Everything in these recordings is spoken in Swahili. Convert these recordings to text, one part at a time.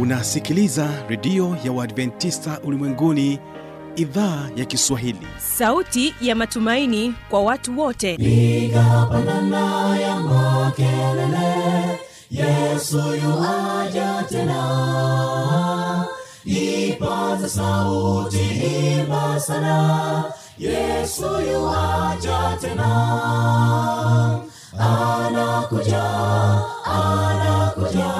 unasikiliza redio ya uadventista ulimwenguni idhaa ya kiswahili. Sauti ya matumaini kwa watu wote. Igapanana ya makelele yesu yuaja tena. Ipaza sauti imba sana yesu yuaja tena. Anakuja anakuja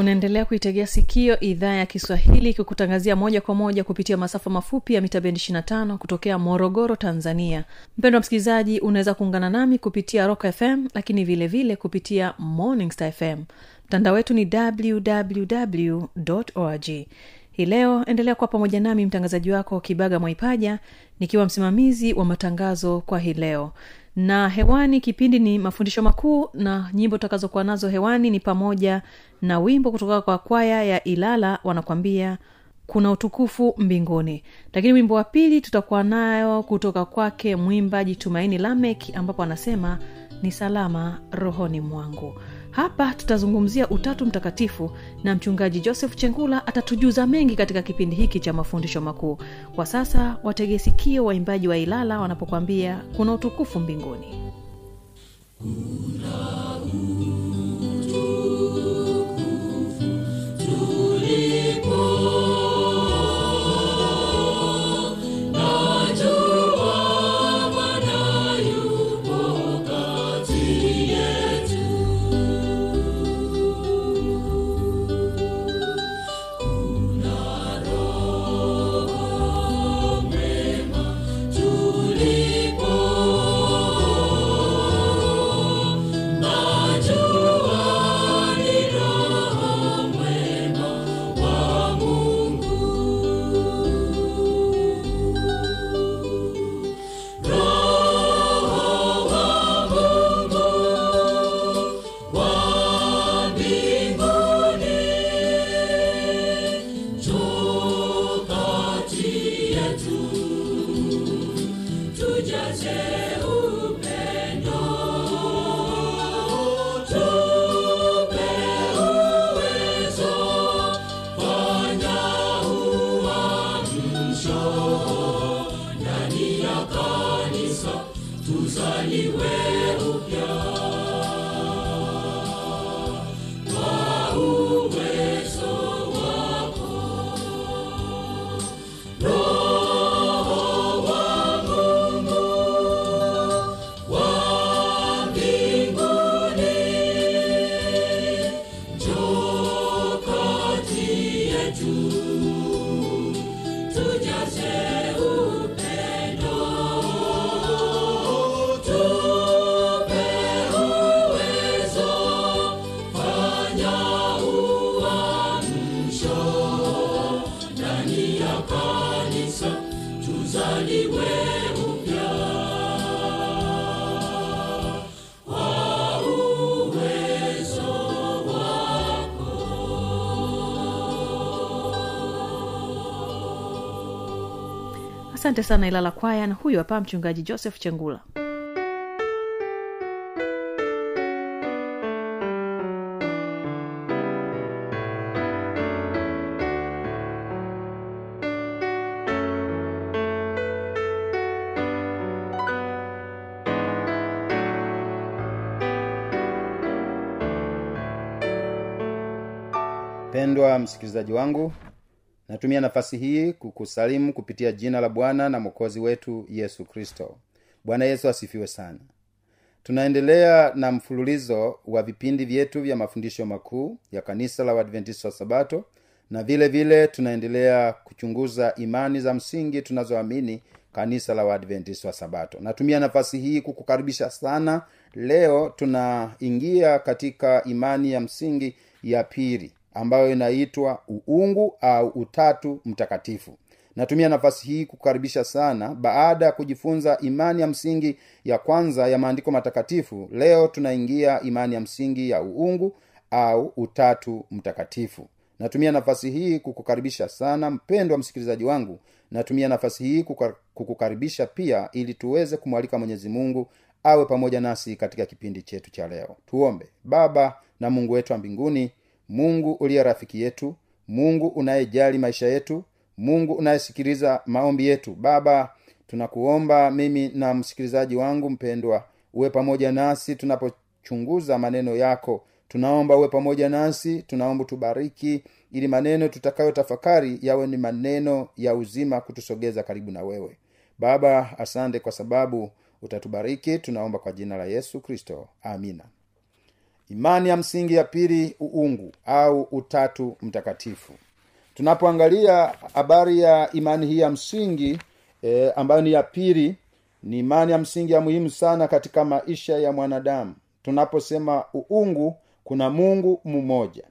unaendelea kuitegea sikio idhaa ya kiswahili kikutangazia moja kwa moja kupitia masafa mafupi ya mita bendi 25 kutokea morogoro tanzania. Mpendo wa msikilizaji unaweza kuungana nami kupitia rock fm lakini vile vile kupitia morning star fm mtandao wetu ni www org hii leo endelea kuwa pamoja nami mtangazaji wako kibaga mwaipaja nikiwa msimamizi wa matangazo kwa hii leo na hewani kipindi ni mafundisho makuu na nyimbo tutakazokuwa nazo hewani ni pamoja na wimbo kutoka kwa kwaya ya ilala wanakwambia kuna utukufu mbinguni. Lakini wimbo wa pili tutakuwa nayo kutoka kwake mwimbaji tumaini lamek ambapo anasema ni salama rohoni mwangu hapa tutazungumzia utatu mtakatifu na mchungaji joseph chengula atatujuza mengi katika kipindi hiki cha mafundisho makuu. Kwa sasa wategesikio waimbaji wa ilala wanapokwambia kuna utukufu mbinguni tujase o. asante sana ilala kwaya na huyu hapa mchungaji joseph chengula. Pendwa msikilizaji wangu natumia nafasi hii kukusalimu kupitia jina la bwana na mwokozi wetu yesu kristo. Bwana yesu asifiwe sana. Tunaendelea na mfululizo wa vipindi vyetu vya mafundisho makuu ya kanisa la uadventista wa sabato na vile vile tunaendelea kuchunguza imani za msingi tunazoamini kanisa la waadventist wa sabato. Natumia nafasi hii kukukaribisha sana. Leo tunaingia katika imani ya msingi ya pili ambayo inaitwa uungu au utatu mtakatifu. Natumia nafasi hii kukaribisha sana baada ya kujifunza imani ya msingi ya kwanza ya maandiko matakatifu leo tunaingia imani ya msingi ya uungu au utatu mtakatifu. Natumia nafasi hii kukukaribisha sana mpendwa msikilizaji wangu natumia nafasi hii kukukaribisha pia ili tuweze kumwalika mwenyezi mungu awe pamoja nasi katika kipindi chetu cha leo. Tuombe. Baba na mungu wetu wa mbinguni mungu uliye rafiki yetu mungu unayejali maisha yetu mungu unayesikiliza maombi yetu. Baba tunakuomba mimi na msikilizaji wangu mpendwa uwe pamoja nasi tunapochunguza maneno yako. Tunaomba uwe pamoja nasi tunaomba tubariki ili maneno tutakayo tafakari yawe ni maneno ya uzima kutusogeza karibu na wewe. Baba asante kwa sababu utatubariki. Tunaomba kwa jina la yesu kristo. Amina imani ya msingi ya pili uungu au utatu mtakatifu. Tunapoangalia habari ya imani hii ya msingi e, ambayo ni ya pili ni imani ya msingi ya muhimu sana katika maisha ya mwanadamu. Tunaposema uungu kuna mungu mmoja.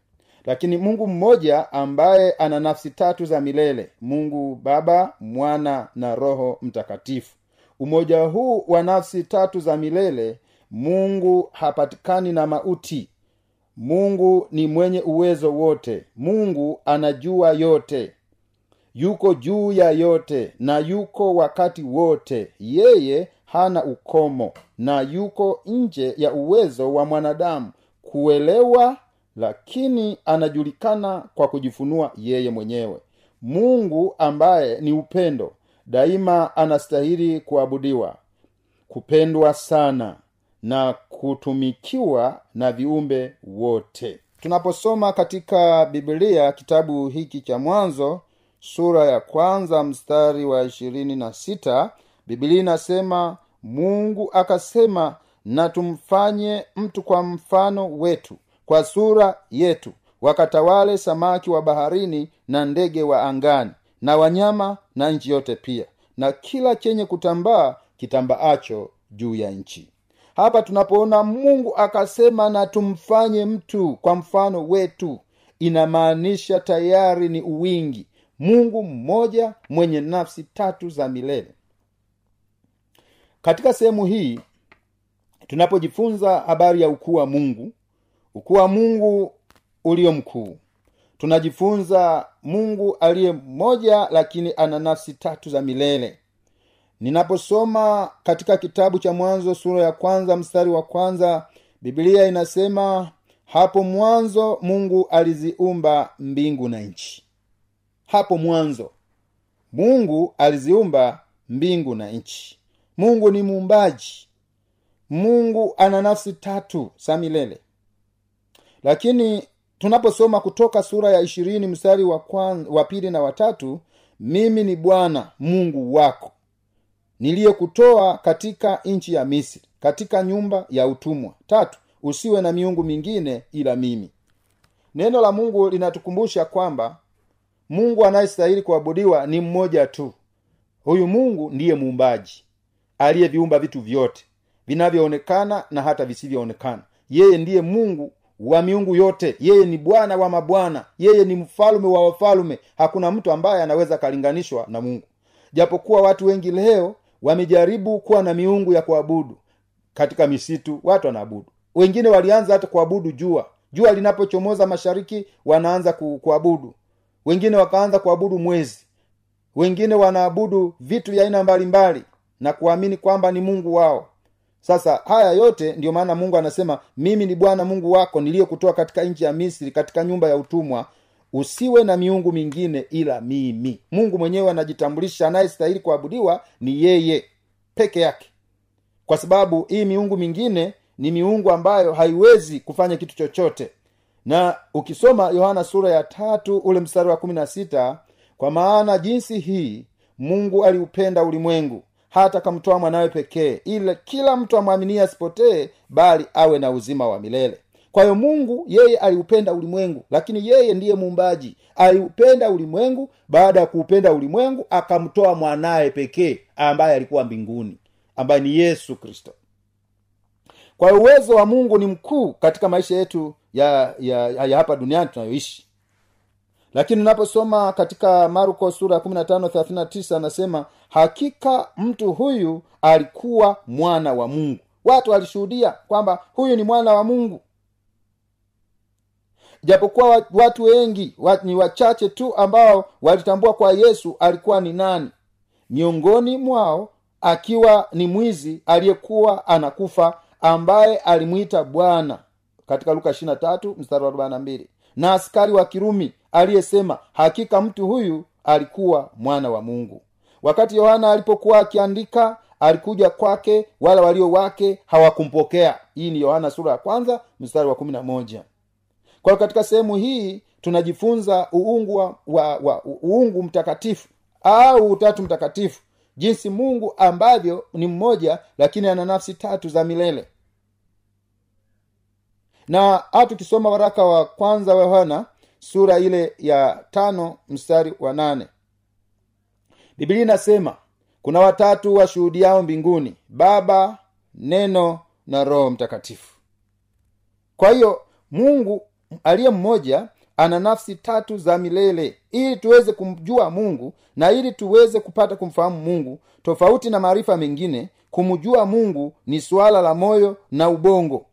Lakini mungu mmoja ambaye ana nafsi tatu za milele mungu baba mwana na roho mtakatifu. Umoja huu wa nafsi tatu za milele mungu hapatikani na mauti. Mungu ni mwenye uwezo wote. Mungu anajua yote. Yuko juu ya yote na yuko wakati wote. Yeye hana ukomo na yuko nje ya uwezo wa mwanadamu. Kuelewa lakini anajulikana kwa kujifunua yeye mwenyewe. Mungu ambaye ni upendo daima anastahili kuabudiwa kupendwa sana na kutumikiwa na viumbe wote. Tunaposoma katika biblia kitabu hiki cha mwanzo sura ya kwanza mstari wa ishirini na sita biblia inasema mungu akasema na tumfanye mtu kwa mfano wetu kwa sura yetu wakatawale samaki wa baharini na ndege wa angani na wanyama na nchi yote pia na kila chenye kutambaa kitambaacho juu ya nchi hapa tunapoona mungu akasema na tumfanye mtu kwa mfano wetu inamaanisha tayari ni uwingi. Mungu mmoja mwenye nafsi tatu za milele. Katika sehemu hii tunapojifunza habari ya ukuu wa mungu ukuu wa mungu ulio mkuu. Tunajifunza mungu aliye mmoja lakini ana nafsi tatu za milele ninaposoma katika kitabu cha mwanzo sura ya kwanza mstari wa kwanza bibilia inasema hapo mwanzo mungu aliziumba mbingu na nchi. Hapo mwanzo mungu aliziumba mbingu na nchi. Mungu ni muumbaji. Mungu ana nafsi tatu za milele. Lakini tunaposoma kutoka sura ya ishirini mstari wa, wa pili na watatu mimi ni bwana mungu wako niliyekutoa katika nchi ya misri katika nyumba ya utumwa. Tatu usiwe na miungu mingine ila mimi. Neno la mungu linatukumbusha kwamba mungu anayestahili kuabudiwa ni mmoja tu. Huyu mungu ndiye muumbaji aliyeviumba vitu vyote vinavyoonekana na hata visivyoonekana. Yeye ndiye mungu wa miungu yote. Yeye ni bwana wa mabwana. Yeye ni mfalume wa wafalume. Hakuna mtu ambaye anaweza akalinganishwa na mungu. Japokuwa watu wengi leo wamejaribu kuwa na miungu ya kuabudu katika misitu watu wanaabudu. Wengine walianza hata kuabudu jua. Jua linapochomoza mashariki wanaanza ku, kuabudu. Wengine wakaanza kuabudu mwezi. Wengine wanaabudu vitu vya aina mbalimbali na kuamini kwamba ni mungu wao. Sasa haya yote ndiyo maana mungu anasema mimi ni bwana mungu wako niliyekutoa katika nchi ya misri katika nyumba ya utumwa usiwe na miungu mingine ila mimi. Mungu mwenyewe anajitambulisha anayestahili kuabudiwa ni yeye peke yake. Kwa sababu hii miungu mingine ni miungu ambayo haiwezi kufanya kitu chochote. Na ukisoma yohana sura ya tatu ule mstari wa kumi na sita kwa maana jinsi hii mungu aliupenda ulimwengu hata akamtoa mwanawe pekee ili kila mtu amwaminie asipotee bali awe na uzima wa milele kwa hiyo mungu yeye aliupenda ulimwengu lakini yeye ndiye muumbaji. Aliupenda ulimwengu baada ya kuupenda ulimwengu akamtoa mwanaye pekee ambaye alikuwa mbinguni ambaye ni yesu kristo. Kwa hiyo uwezo wa mungu ni mkuu katika maisha yetu ya, ya, ya, ya hapa duniani tunayoishi. Lakini unaposoma katika marko sura ya 1539 anasema hakika mtu huyu alikuwa mwana wa mungu. Watu walishuhudia kwamba huyu ni mwana wa mungu japokuwa watu wengi wa- ni wachache tu ambao walitambua kwa yesu alikuwa ni nani. Miongoni mwao akiwa ni mwizi aliyekuwa anakufa ambaye alimwita bwana katika luka 23 mstari wa 42 na askari wa kirumi aliyesema hakika mtu huyu alikuwa mwana wa mungu. Wakati yohana alipokuwa akiandika alikuja kwake wala walio wake hawakumpokea. Hii ni yohana sura ya kwanza mstari wa kumi na moja kwa katika sehemu hii tunajifunza uungu wa, wa, wa uungu mtakatifu au utatu mtakatifu. Jinsi mungu ambavyo ni mmoja lakini ana nafsi tatu za milele. Na hata tukisoma waraka wa kwanza wa yohana sura ile ya tano mstari wa nane. Biblia inasema kuna watatu washuhudiao mbinguni baba neno na roho mtakatifu. Kwa hiyo mungu aliye mmoja ana nafsi tatu za milele ili tuweze kumjua mungu na ili tuweze kupata kumfahamu mungu tofauti na maarifa mengine kumjua mungu ni suala la moyo na ubongo.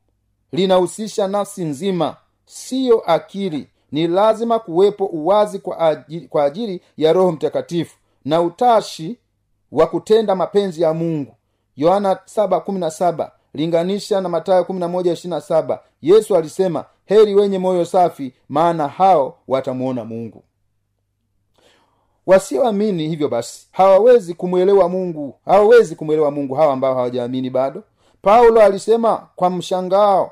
Linahusisha nafsi nzima siyo akili. Ni lazima kuwepo uwazi kwa ajili, kwa ajili ya roho mtakatifu na utashi wa kutenda mapenzi ya mungu. Yohana 7:17 linganisha na matayo 11:27 yesu alisema heri wenye moyo safi maana hao watamuona mungu. Wasioamini hivyo basi. Hawawezi kumwelewa mungu. Hawawezi kumwelewa mungu hawa ambao hawajaamini bado. Paulo alisema kwa mshangao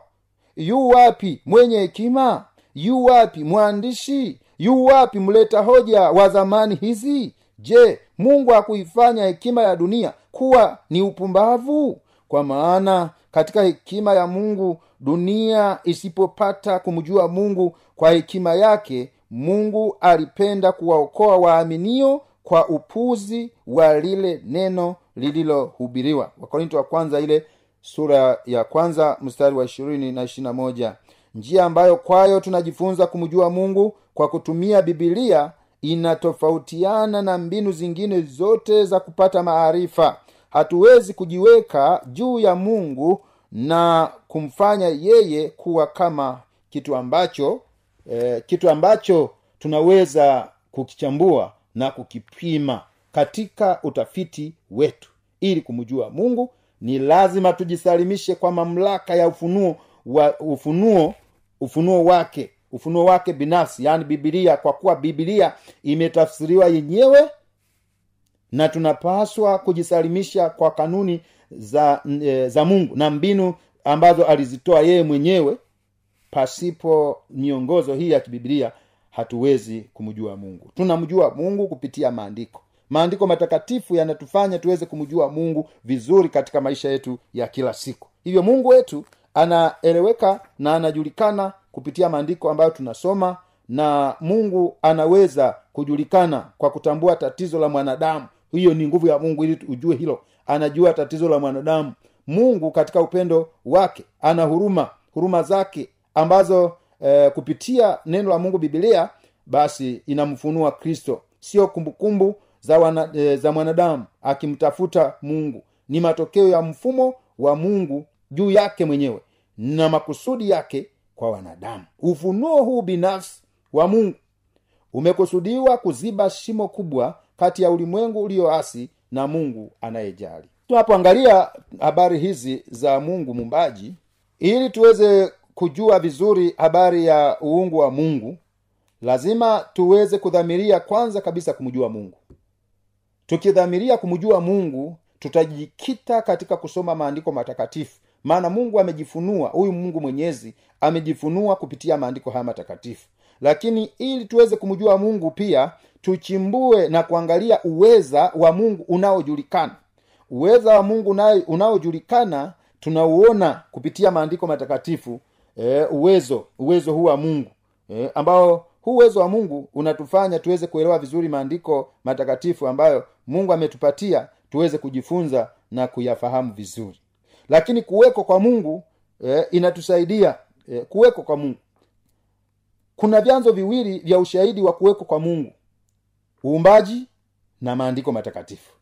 yu wapi mwenye hekima? Yu wapi mwandishi? Yu wapi mleta hoja wa zamani hizi? Je mungu hakuifanya hekima ya dunia kuwa ni upumbavu? Kwa maana katika hekima ya mungu dunia isipopata kumjua mungu kwa hekima yake mungu alipenda kuwaokoa waaminio kwa upuzi wa lile neno lililohubiriwa. Wakorinto wa kwanza ile sura ya kwanza mstari wa ishirini na ishirina moja. Njia ambayo kwayo tunajifunza kumjua mungu kwa kutumia bibilia inatofautiana na mbinu zingine zote za kupata maarifa. Hatuwezi kujiweka juu ya mungu na kumfanya yeye kuwa kama kitu ambacho eh, kitu ambacho tunaweza kukichambua na kukipima katika utafiti wetu. Ili kumjua mungu ni lazima tujisalimishe kwa mamlaka ya ufunuo wa ufunuo ufunuo wake ufunuo wake binafsi yaani bibilia kwa kuwa bibilia imetafsiriwa yenyewe na tunapaswa kujisalimisha kwa kanuni za e, za mungu na mbinu ambazo alizitoa yeye mwenyewe pasipo miongozo hii ya kibibilia hatuwezi kumjua mungu. Tunamjua mungu kupitia maandiko. Maandiko matakatifu yanatufanya tuweze kumjua mungu vizuri katika maisha yetu ya kila siku. Hivyo mungu wetu anaeleweka na anajulikana kupitia maandiko ambayo tunasoma na mungu anaweza kujulikana kwa kutambua tatizo la mwanadamu. Hiyo ni nguvu ya mungu ili ujue hilo anajua tatizo la mwanadamu. Mungu katika upendo wake ana huruma huruma zake ambazo eh, kupitia neno la mungu bibilia basi inamfunua kristo. Sio kumbukumbu za, wana, eh, za mwanadamu akimtafuta mungu. Ni matokeo ya mfumo wa mungu juu yake mwenyewe na makusudi yake kwa wanadamu. Ufunuo huu binafsi wa mungu umekusudiwa kuziba shimo kubwa kati ya ulimwengu ulioasi na mungu anayejali. Tunapoangalia habari hizi za mungu mumbaji ili tuweze kujua vizuri habari ya uungu wa mungu lazima tuweze kudhamiria kwanza kabisa kumjua mungu. Tukidhamiria kumjua mungu tutajikita katika kusoma maandiko matakatifu. Maana mungu amejifunua huyu mungu mwenyezi amejifunua kupitia maandiko haya matakatifu. Lakini ili tuweze kumjua mungu pia tuchimbue na kuangalia uweza wa mungu unaojulikana. Uweza wa mungu unaojulikana tunauona kupitia maandiko matakatifu e, uwezo uwezo huu wa mungu e, ambao huu uwezo wa mungu unatufanya tuweze kuelewa vizuri maandiko matakatifu ambayo mungu ametupatia tuweze kujifunza na kuyafahamu vizuri. Lakini kuweko kwa mungu e, inatusaidia e, kuweko kwa mungu. Kuna vyanzo viwili vya ushahidi wa kuweko kwa mungu uumbaji na maandiko matakatifu.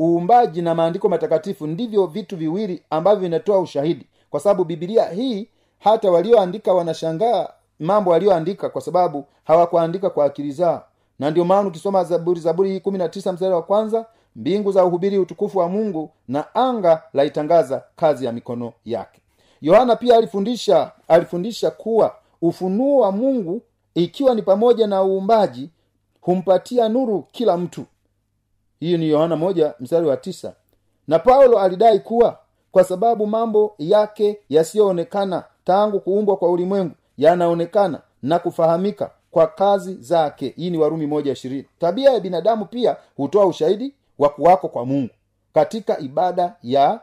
Uumbaji na maandiko matakatifu ndivyo vitu viwili ambavyo vinatoa ushahidi. Kwa sababu bibilia hii hata walioandika wanashangaa mambo walioandika kwa sababu hawakuandika kwa akili zao. Na ndio maana ukisoma zaburi zaburi hii kumi na tisa mstari wa kwanza mbingu za uhubiri utukufu wa mungu na anga laitangaza kazi ya mikono yake. Yohana pia alifundisha alifundisha kuwa ufunuo wa mungu ikiwa ni pamoja na uumbaji humpatia nuru kila mtu. Hiyo ni yohana moja mstari wa tisa. Na paulo alidai kuwa kwa sababu mambo yake yasiyoonekana tangu kuumbwa kwa ulimwengu yanaonekana na kufahamika kwa kazi zake. Hii ni warumi moja ishirini. Tabia ya binadamu pia hutoa ushahidi wa kuwako kwa mungu katika ibada ya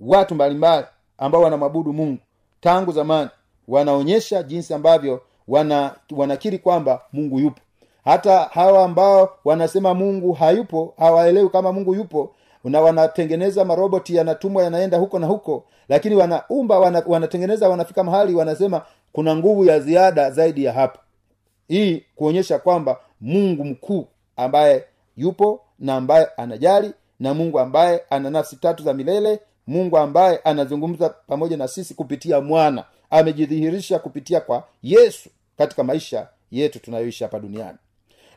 watu mbalimbali ambao wanamwabudu mungu. Tangu zamani wanaonyesha jinsi ambavyo wana wanakiri kwamba mungu yupo hata hawa ambao wanasema mungu hayupo hawaelewi kama mungu yupo na wanatengeneza maroboti yanatumwa yanaenda huko na huko lakini wanaumba wana, wanatengeneza wanafika mahali wanasema kuna nguvu ya ziada zaidi ya hapa hii kuonyesha kwamba mungu mkuu ambaye yupo na ambaye anajali na mungu ambaye ana nafsi tatu za milele mungu ambaye anazungumza pamoja na sisi kupitia mwana. Amejidhihirisha kupitia kwa yesu katika maisha yetu tunayoishi hapa duniani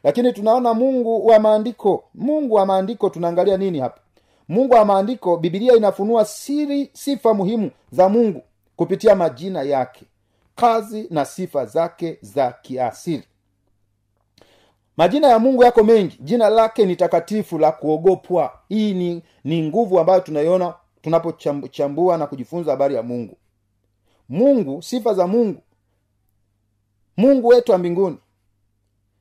lakini tunaona mungu wa maandiko. Mungu wa maandiko tunaangalia nini hapa? Mungu wa maandiko bibilia inafunua siri sifa muhimu za mungu kupitia majina yake kazi na sifa zake za kiasili. Majina ya mungu yako mengi. Jina lake ni takatifu la kuogopwa. Hii ni, ni nguvu ambayo tunaiona tunapochambua na kujifunza habari ya mungu. Mungu sifa za mungu. Mungu wetu wa mbinguni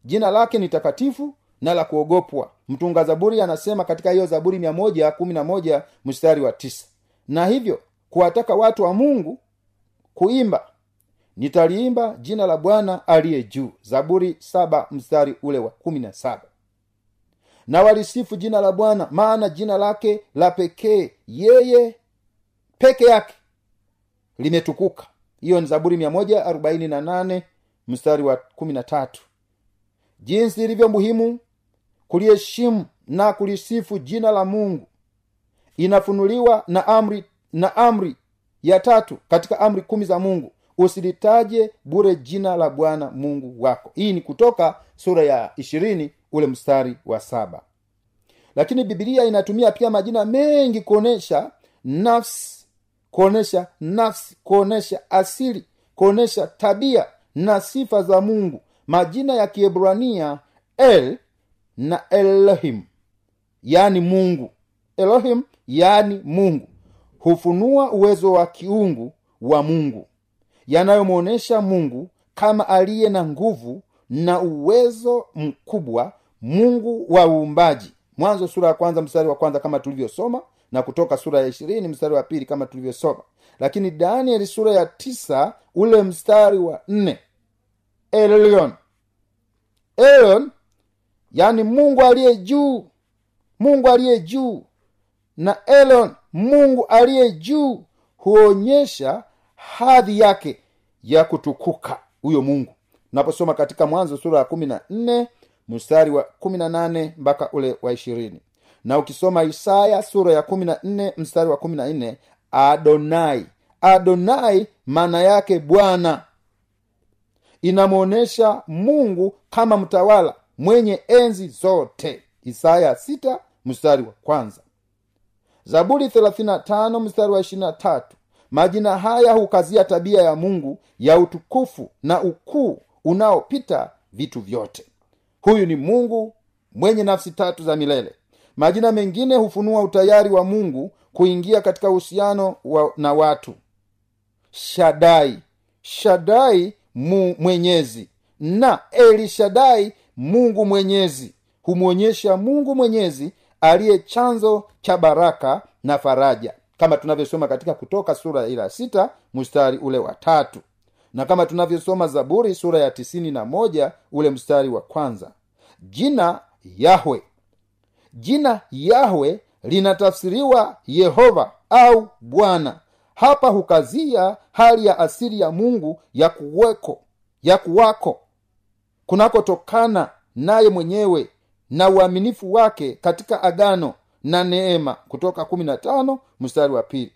jina lake ni takatifu na la kuogopwa. Mtunga zaburi anasema katika hiyo zaburi mia moja mstari wa tisa. Na hivyo kuwataka watu wa mungu kuimba. Nitaliimba jina la bwana aliye juu. Zaburi saba mstari ule wa kumi na saba. Na walisifu jina la bwana maana jina lake la pekee yeye peke yake limetukuka. Hiyo ni zaburi mia moja arobaini na nane mstari wa kumi na tatu jinsi ilivyo muhimu kuliheshimu na kulisifu jina la mungu. Inafunuliwa na amri na amri ya tatu katika amri kumi za mungu. Usilitaje bure jina la bwana mungu wako. Hii ni kutoka sura ya ishirini ule mstari wa saba. Lakini bibilia inatumia pia majina mengi kuonesha nafsi kuonesha nafsi kuonesha asili kuonesha tabia na sifa za mungu majina ya kiebrania el na elohim yani mungu. Elohim yani mungu. Hufunua uwezo wa kiungu wa mungu yanayomwonyesha mungu kama aliye na nguvu na uwezo mkubwa mungu wa uumbaji. Mwanzo sura ya kwanza mstari wa kwanza kama tulivyosoma na kutoka sura ya ishirini mstari wa pili kama tulivyosoma. Lakini danieli sura ya tisa ule mstari wa nne elion elion yani mungu aliye juu mungu aliye juu. Na elon mungu aliye juu huonyesha hadhi yake ya kutukuka huyo mungu. Naposoma katika mwanzo sura ya kumi na nne mstari wa kumi na nane mpaka ule wa ishirini. Na ukisoma isaya sura ya kumi na nne mstari wa kumi na nne adonai. Adonai maana yake bwana inamwonyesha mungu kama mtawala mwenye enzi zote. Isaya sita mstari wa kwanza. Zaburi 35 mstari wa 23 majina haya hukazia tabia ya mungu ya utukufu na ukuu unaopita vitu vyote. Huyu ni mungu mwenye nafsi tatu za milele. Majina mengine hufunua utayari wa mungu kuingia katika uhusiano wa, na watu. Shadai shadai mwenyezi. Na elishadai mungu mwenyezi. Humwonyesha mungu mwenyezi aliye chanzo cha baraka na faraja. Kama tunavyosoma katika kutoka sura ila sita mstari ule wa tatu. Na kama tunavyosoma zaburi sura ya tisini na moja ule mstari wa kwanza. Jina yahwe. Jina yahwe linatafsiriwa yehova au bwana hapa hukazia hali ya asili ya mungu ya kuweko ya kuwako. Kunakotokana naye mwenyewe na uaminifu wake katika agano na neema. Kutoka 15 mstari wa pili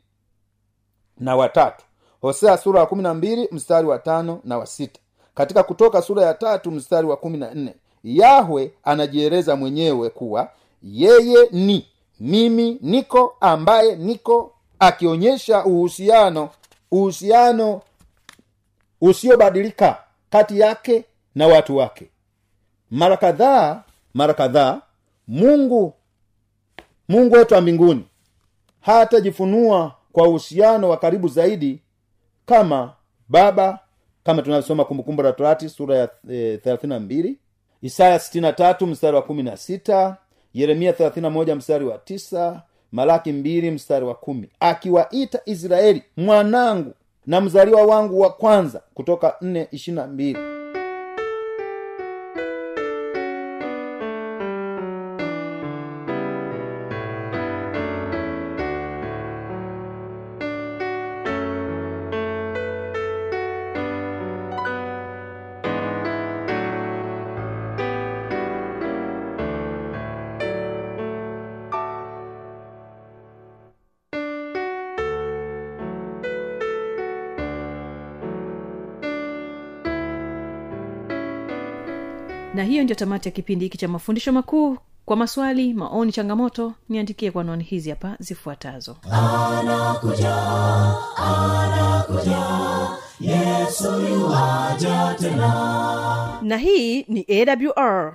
na watatu hosea sura ya kumi na mbili mstari wa tano na wa sita. Katika kutoka sura ya tatu mstari wa kumi na nne yahwe anajieleza mwenyewe kuwa yeye ni mimi niko ambaye niko akionyesha uhusiano uhusiano usiobadilika kati yake na watu wake. Mara kadhaa mara kadhaa mungu mungu wetu wa mbinguni hatajifunua kwa uhusiano wa karibu zaidi kama baba kama tunavyosoma kumbukumbu la torati sura ya e, 32 isaya 63 mstari wa 16 yeremia 31 mstari wa 9 malaki mbili mstari wa kumi. Akiwaita israeli mwanangu na mzaliwa wangu wa kwanza kutoka 422 na hiyo ndio tamati ya kipindi hiki cha mafundisho makuu. Kwa maswali maoni changamoto niandikie kwa nani hizi hapa zifuatazo. Anakuja anakuja yesu tena. Na hii ni awr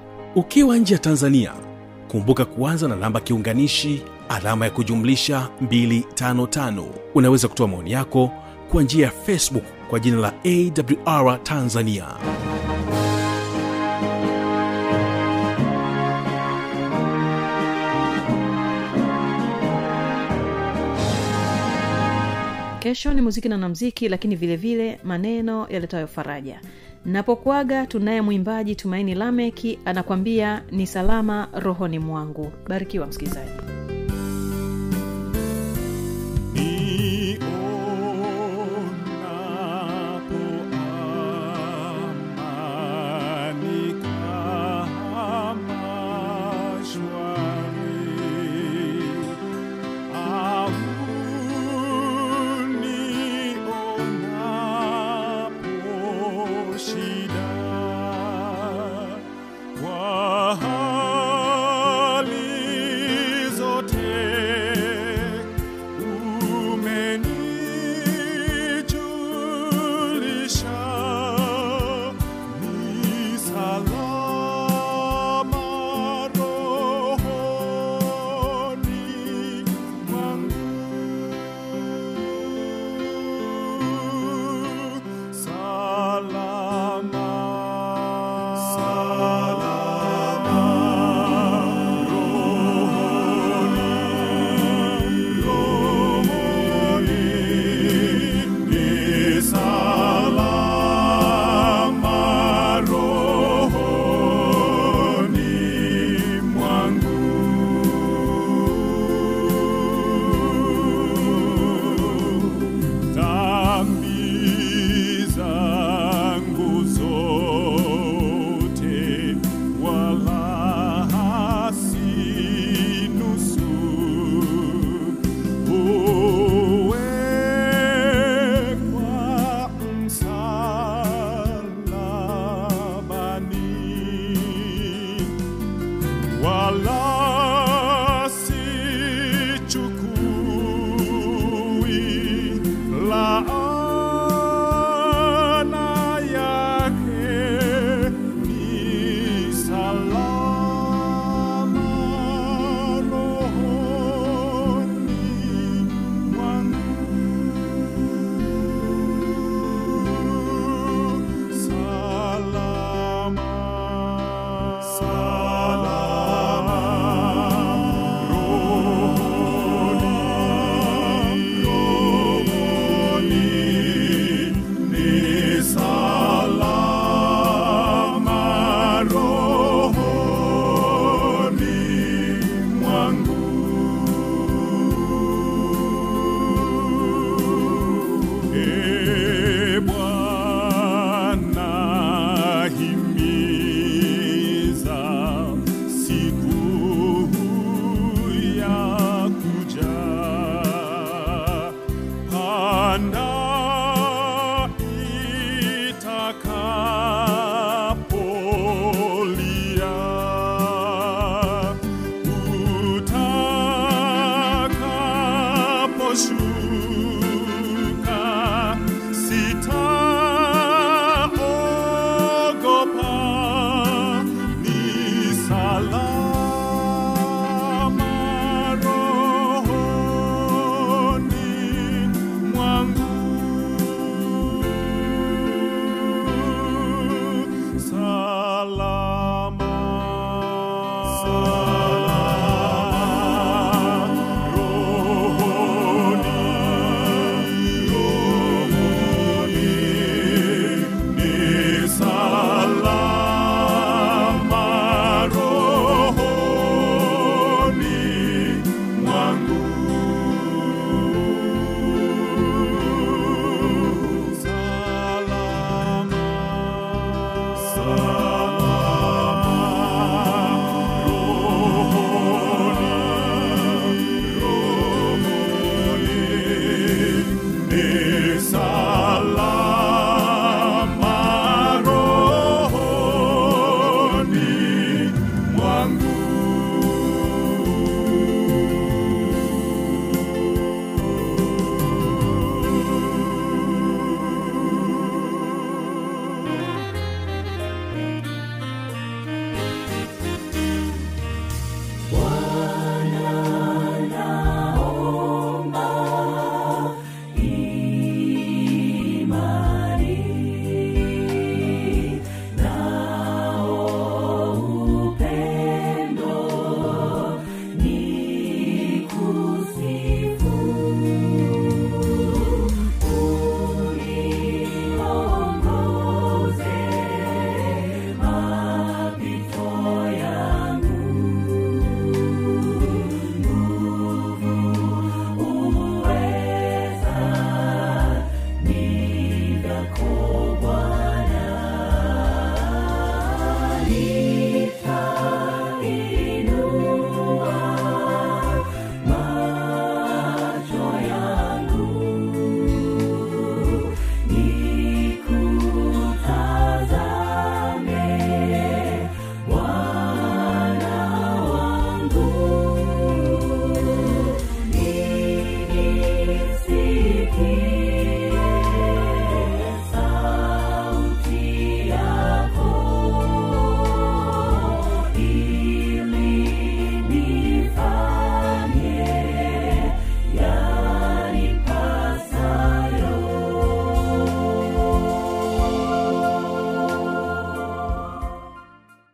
ukiwa nje ya tanzania kumbuka kuanza na namba kiunganishi alama ya kujumlisha 255 unaweza kutoa maoni yako kwa njia ya facebook kwa jina la awr tanzania. Kesho ni muziki na namziki lakini vilevile vile maneno yaletayo faraja napokwaga tunaye mwimbaji tumaini lameki anakwambia ni salama rohoni mwangu. Barikiwa msikilizaji